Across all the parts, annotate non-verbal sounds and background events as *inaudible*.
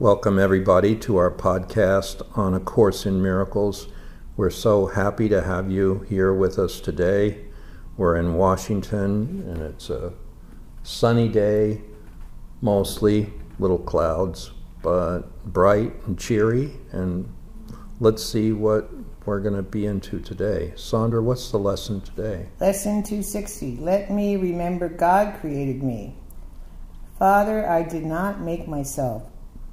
Welcome, everybody, to our podcast on A Course in Miracles. We're so happy to have you here with us today. We're in Washington, and it's a sunny day, mostly, little clouds, but bright and cheery. And let's see what we're going to be into today. Sandra, what's the lesson today? Lesson 260 Let me remember God created me. Father, I did not make myself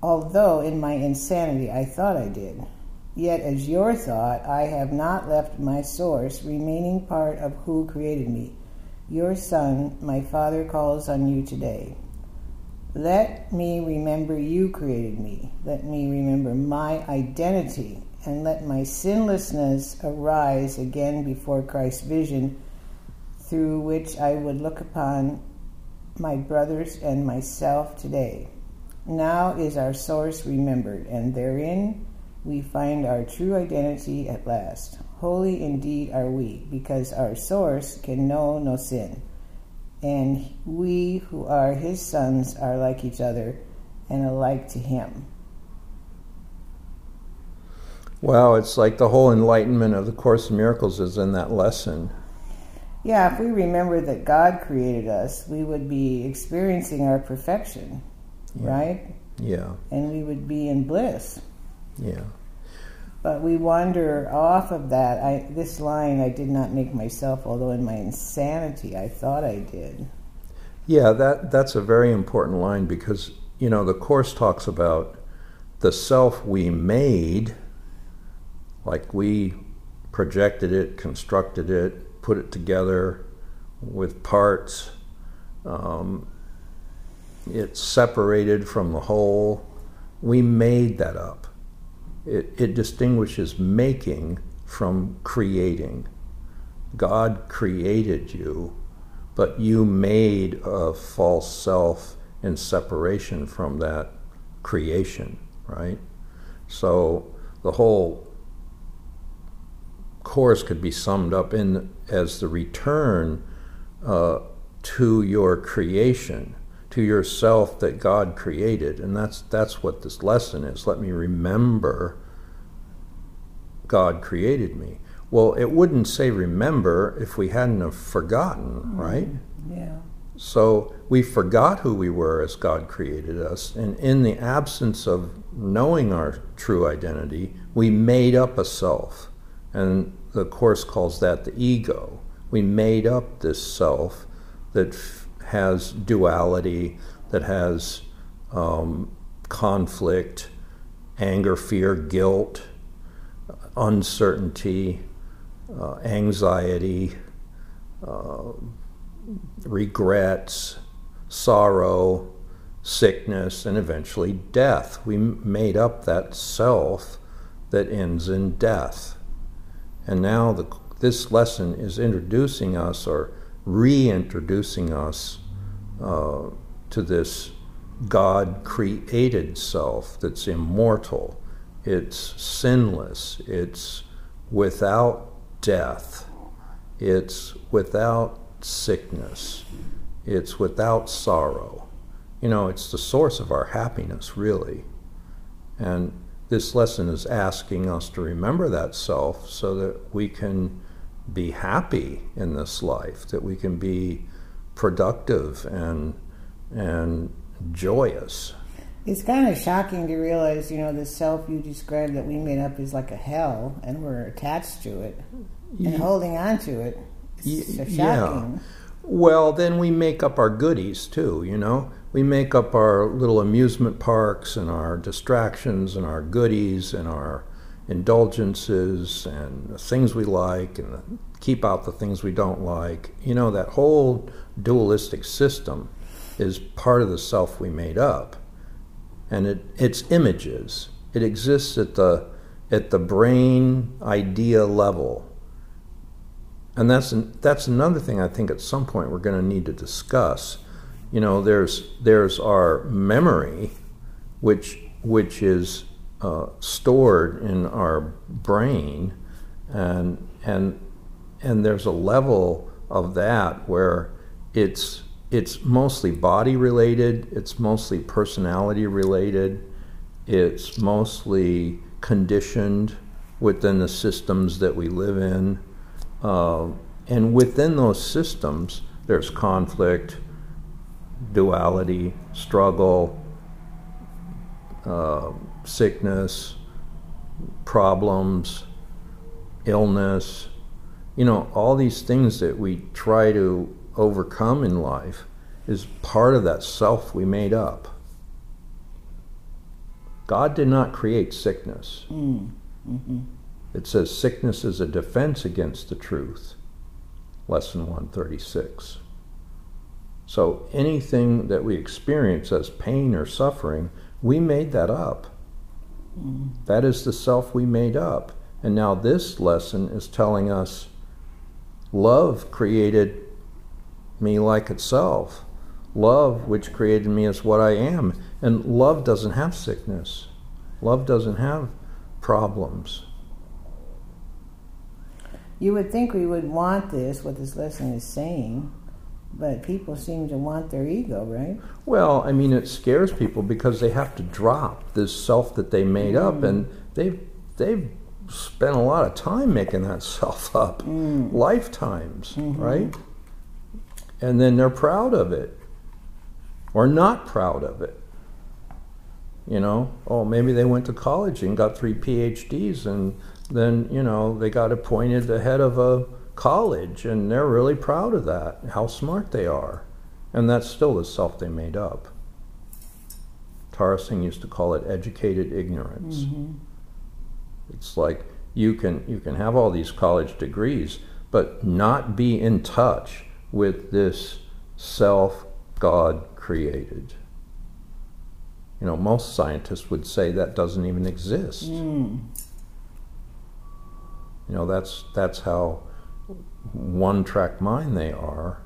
although in my insanity I thought I did. Yet, as your thought, I have not left my source, remaining part of who created me. Your Son, my Father, calls on you today. Let me remember you created me. Let me remember my identity, and let my sinlessness arise again before Christ's vision, through which I would look upon my brothers and myself today. Now is our source remembered, and therein we find our true identity at last. Holy indeed are we, because our source can know no sin. And we who are his sons are like each other and alike to him. Wow, it's like the whole enlightenment of the Course in Miracles is in that lesson. Yeah, if we remember that God created us, we would be experiencing our perfection yeah. right? Yeah. And we would be in bliss. Yeah. But we wander off of that. I this line I did not make myself, although in my insanity I thought I did. Yeah, that that's a very important line because you know the course talks about the self we made, like we projected it, constructed it, put it together with parts. Um, it's separated from the whole. We made that up. It, it distinguishes making from creating. God created you, but you made a false self in separation from that creation, right? So the whole course could be summed up in as the return uh, to your creation to yourself that God created. And that's, that's what this lesson is. Let me remember God created me. Well, it wouldn't say remember if we hadn't have forgotten, mm-hmm. right? Yeah. So we forgot who we were as God created us. And in the absence of knowing our true identity, we made up a self. And the Course calls that the ego. We made up this self that has duality, that has um, conflict, anger, fear, guilt, uncertainty, uh, anxiety, uh, regrets, sorrow, sickness, and eventually death. We made up that self that ends in death. And now the, this lesson is introducing us or reintroducing us uh, to this God created self that's immortal, it's sinless, it's without death, it's without sickness, it's without sorrow. You know, it's the source of our happiness, really. And this lesson is asking us to remember that self so that we can be happy in this life, that we can be productive and and joyous. It's kind of shocking to realize, you know, the self you described that we made up is like a hell, and we're attached to it and holding on to it. It's so shocking. Yeah. Well, then we make up our goodies too, you know. We make up our little amusement parks and our distractions and our goodies and our indulgences and the things we like and keep out the things we don't like. You know, that whole dualistic system is part of the self we made up. And it, it's images. It exists at the, at the brain idea level. And that's, that's another thing I think at some point we're going to need to discuss. You know, there's, there's our memory, which, which is uh, stored in our brain, and and and there's a level of that where it's it's mostly body related, it's mostly personality related, it's mostly conditioned within the systems that we live in. Uh, and within those systems, there's conflict, duality, struggle, uh, sickness, problems, illness, you know, all these things that we try to overcome in life is part of that self we made up. God did not create sickness. Mm. Mm-hmm. It says sickness is a defense against the truth. Lesson 136. So anything that we experience as pain or suffering, we made that up. That is the self we made up. And now this lesson is telling us love created me like itself. Love, which created me, is what I am. And love doesn't have sickness, love doesn't have problems. You would think we would want this, what this lesson is saying, but people seem to want their ego, right? Well, I mean, it scares people because they have to drop this self that they made mm. up, and they've they've spent a lot of time making that *laughs* self up, mm. lifetimes, mm-hmm. right? And then they're proud of it, or not proud of it. You know, oh, maybe they went to college and got three PhDs, and then you know they got appointed the head of a college, and they're really proud of that, how smart they are. And that's still the self they made up. Tara Singh used to call it educated ignorance. Mm-hmm. It's like you can you can have all these college degrees, but not be in touch with this self God created. You know, most scientists would say that doesn't even exist. Mm. You know, that's that's how one track mind they are,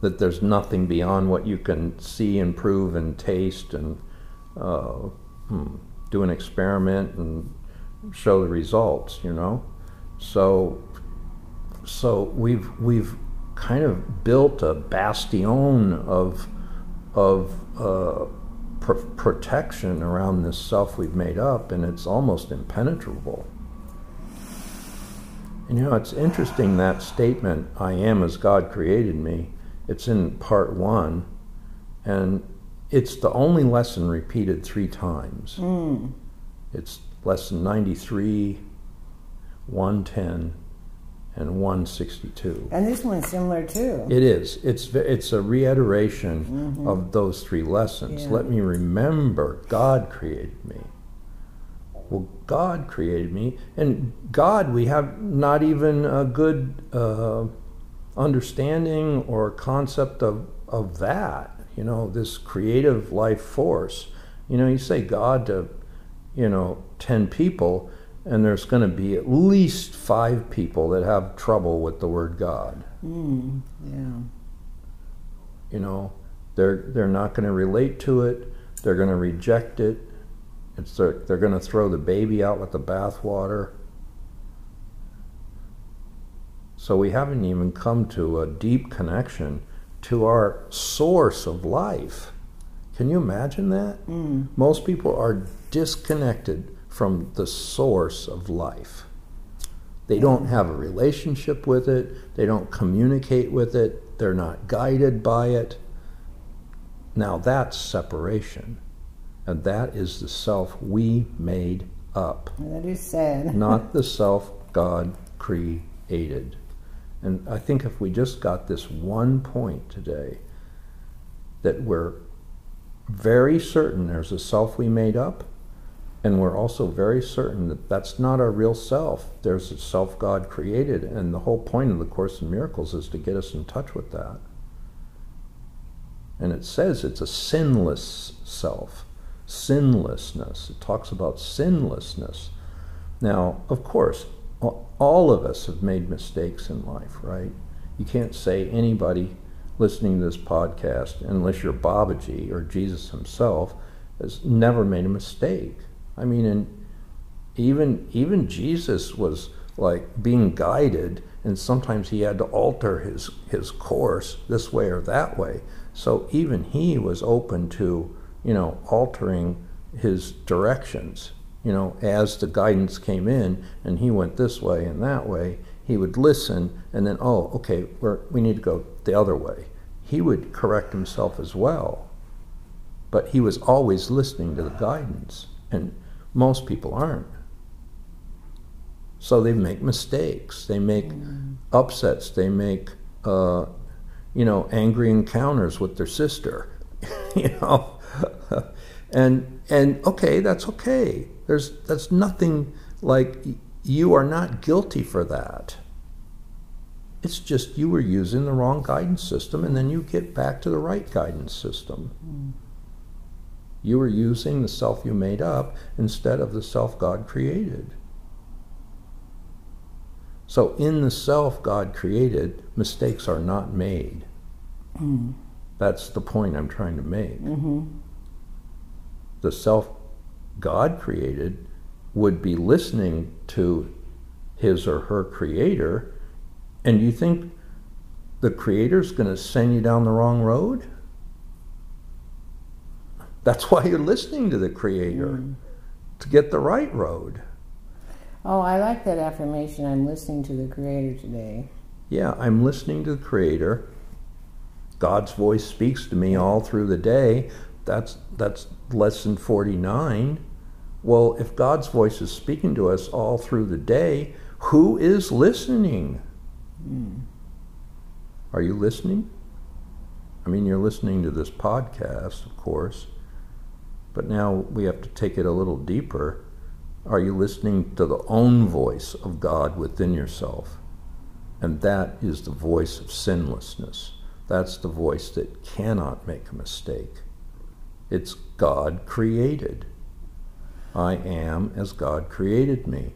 that there's nothing beyond what you can see and prove and taste and uh, hmm, do an experiment and show the results, you know? So, so we've, we've kind of built a bastion of, of uh, pr- protection around this self we've made up, and it's almost impenetrable. And you know, it's interesting that statement, I am as God created me. It's in part one, and it's the only lesson repeated three times. Mm. It's lesson 93, 110, and 162. And this one's similar too. It is. It's it's a reiteration mm-hmm. of those three lessons. Yeah. Let me remember God created me. Well, God created me, and God, we have not even a good uh, understanding or concept of of that. You know, this creative life force. You know, you say God to, you know, ten people, and there's going to be at least five people that have trouble with the word God. Mm, yeah. You know, they're they're not going to relate to it. They're going to reject it it's they're, they're going to throw the baby out with the bathwater. So we haven't even come to a deep connection to our source of life. Can you imagine that? Mm. Most people are disconnected from the source of life. They don't have a relationship with it, they don't communicate with it, they're not guided by it. Now that's separation. And that is the self we made up. That is sad. *laughs* not the self God created. And I think if we just got this one point today, that we're very certain there's a self we made up, and we're also very certain that that's not our real self. There's a self God created, and the whole point of the Course in Miracles is to get us in touch with that. And it says it's a sinless self sinlessness. It talks about sinlessness. Now, of course, all of us have made mistakes in life, right? You can't say anybody listening to this podcast, unless you're Babaji or Jesus himself, has never made a mistake. I mean, and even even Jesus was like being guided, and sometimes he had to alter his his course this way or that way. So even he was open to you know, altering his directions. You know, as the guidance came in and he went this way and that way, he would listen and then, oh, okay, we're, we need to go the other way. He would correct himself as well. But he was always listening to the guidance, and most people aren't. So they make mistakes, they make mm. upsets, they make, uh, you know, angry encounters with their sister, *laughs* you know. And and okay, that's okay. There's that's nothing like you are not guilty for that. It's just you were using the wrong guidance system, and then you get back to the right guidance system. Mm. You were using the self you made up instead of the self God created. So, in the self God created, mistakes are not made. Mm. That's the point I'm trying to make. Mm-hmm. The self God created would be listening to his or her creator, and you think the creator's going to send you down the wrong road? That's *laughs* why you're listening to the creator mm. to get the right road. Oh, I like that affirmation. I'm listening to the creator today. Yeah, I'm listening to the creator. God's voice speaks to me all through the day. That's that's lesson 49. Well, if God's voice is speaking to us all through the day, who is listening? Mm. Are you listening? I mean, you're listening to this podcast, of course, but now we have to take it a little deeper. Are you listening to the own voice of God within yourself? And that is the voice of sinlessness. That's the voice that cannot make a mistake. It's God created. I am as God created me.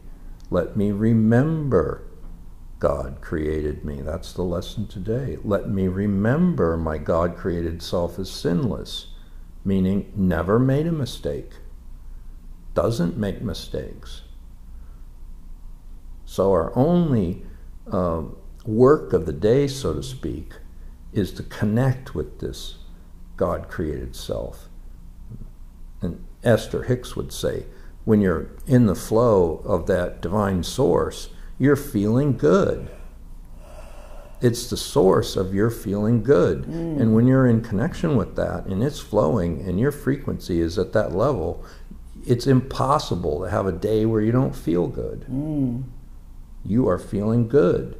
Let me remember God created me. That's the lesson today. Let me remember my God created self is sinless, meaning never made a mistake, doesn't make mistakes. So, our only uh, work of the day, so to speak, is to connect with this God created self. And Esther Hicks would say, when you're in the flow of that divine source, you're feeling good. It's the source of your feeling good. Mm. And when you're in connection with that and it's flowing and your frequency is at that level, it's impossible to have a day where you don't feel good. Mm. You are feeling good.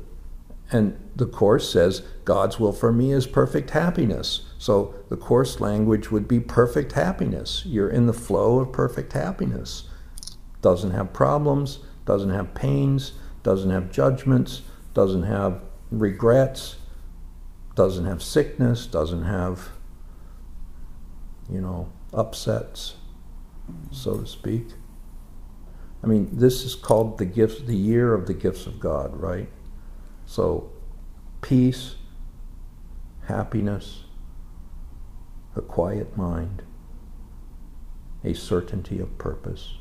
And the Course says God's will for me is perfect happiness. So the Course language would be perfect happiness. You're in the flow of perfect happiness. Doesn't have problems, doesn't have pains, doesn't have judgments, doesn't have regrets, doesn't have sickness, doesn't have, you know, upsets, so to speak. I mean, this is called the gifts, the year of the gifts of God, right? So, peace, happiness, a quiet mind, a certainty of purpose,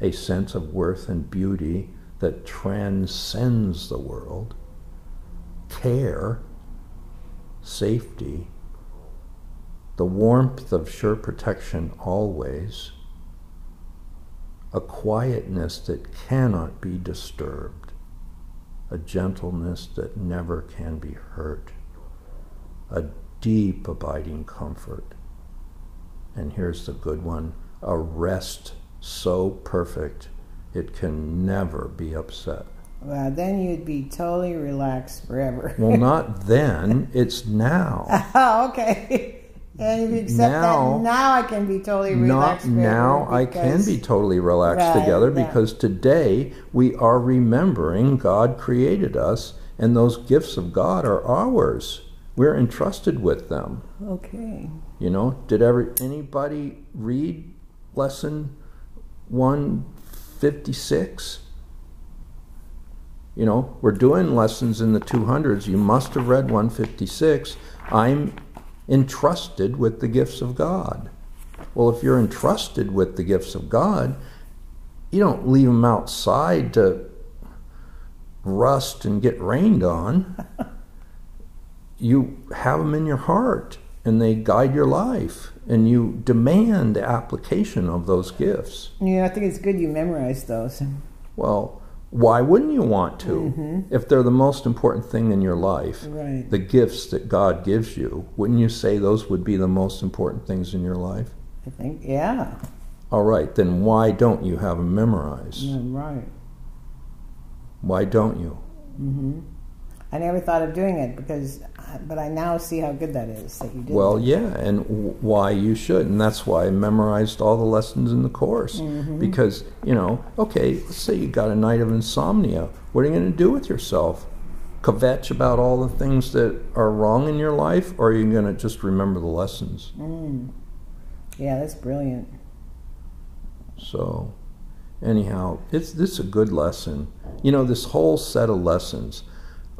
a sense of worth and beauty that transcends the world, care, safety, the warmth of sure protection always, a quietness that cannot be disturbed, a gentleness that never can be hurt, a deep abiding comfort. And here's the good one a rest so perfect it can never be upset. Well, then you'd be totally relaxed forever. well, not *laughs* then. It's now. *laughs* oh, okay. And if you accept now, that, now I can be totally relaxed. Not now I can be totally relaxed right, together yeah. because today we are remembering God created us and those gifts of God are ours. We're entrusted with them. Okay. You know, did ever anybody read lesson 156? You know, we're doing lessons in the 200s. You must have read 156. I'm entrusted with the gifts of God. Well, if you're entrusted with the gifts of God, you don't leave them outside to rust and get rained on. *laughs* you have them in your heart and they guide your life, and you demand the application of those gifts. Yeah, I think it's good you memorize those. Well, why wouldn't you want to? If they're the most important thing in your life, Right. the gifts that God gives you, wouldn't you say those would be the most important things in your life? I think, yeah, All right, then why don't you have them memorized? yeah right. Why don't you? hmm I never thought of doing it because, but I now see how good that is that you did. Well, that. yeah, and w- why you should, and that's why I memorized all the lessons in the course. Mm-hmm. Because you know, okay, let's say you got a night of insomnia. What are you going to do with yourself? Kvetch about all the things that are wrong in your life, or are you going to just remember the lessons? Mm. Yeah, that's brilliant. So, anyhow, it's this a good lesson. You know, this whole set of lessons.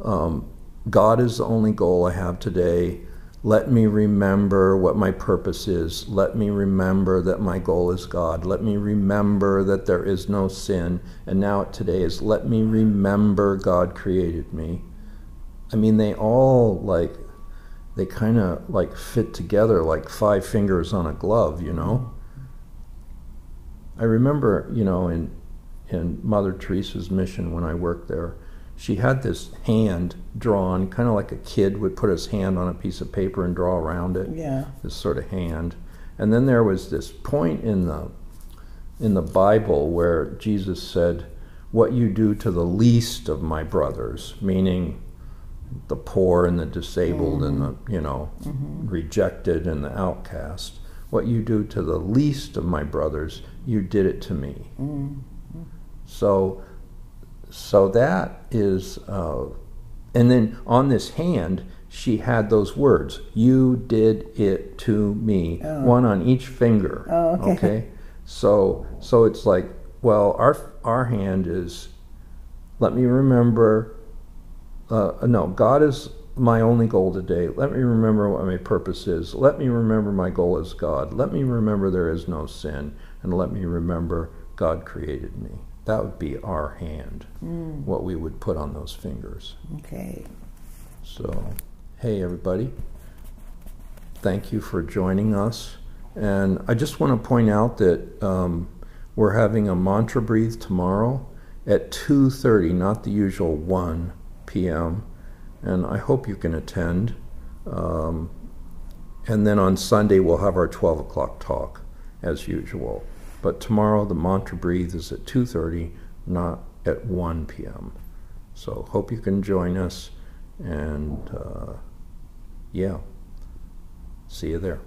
Um, God is the only goal I have today. Let me remember what my purpose is. Let me remember that my goal is God. Let me remember that there is no sin. And now today is let me remember God created me. I mean, they all like, they kind of like fit together like five fingers on a glove, you know? I remember, you know, in in Mother Teresa's mission when I worked there, she had this hand drawn, kind of like a kid would put his hand on a piece of paper and draw around it. Yeah. This sort of hand, and then there was this point in the in the Bible where Jesus said, "What you do to the least of my brothers," meaning the poor and the disabled and the you know rejected and the outcast. What you do to the least of my brothers, you did it to me. Mm. So, so that is, uh, and then on this hand, she had those words, "You did it to me," Oh. one on each finger. Oh, okay. So, so it's like, well, our our hand is, let me remember. Uh, no, God is my only goal today. Let me remember what my purpose is. Let me remember my goal is God. Let me remember there is no sin, and let me remember God created me. That would be our hand, Mm. what we would put on those fingers. Okay. So, hey, everybody. Thank you for joining us. And I just want to point out that um, we're having a mantra breathe tomorrow at 2.30, not the usual 1 p.m. And I hope you can attend. Um, and then on Sunday, we'll have our 12 o'clock talk, as usual. But tomorrow the mantra breathe is at 2.30, not at 1 p.m. So hope you can join us and uh, yeah, see you there.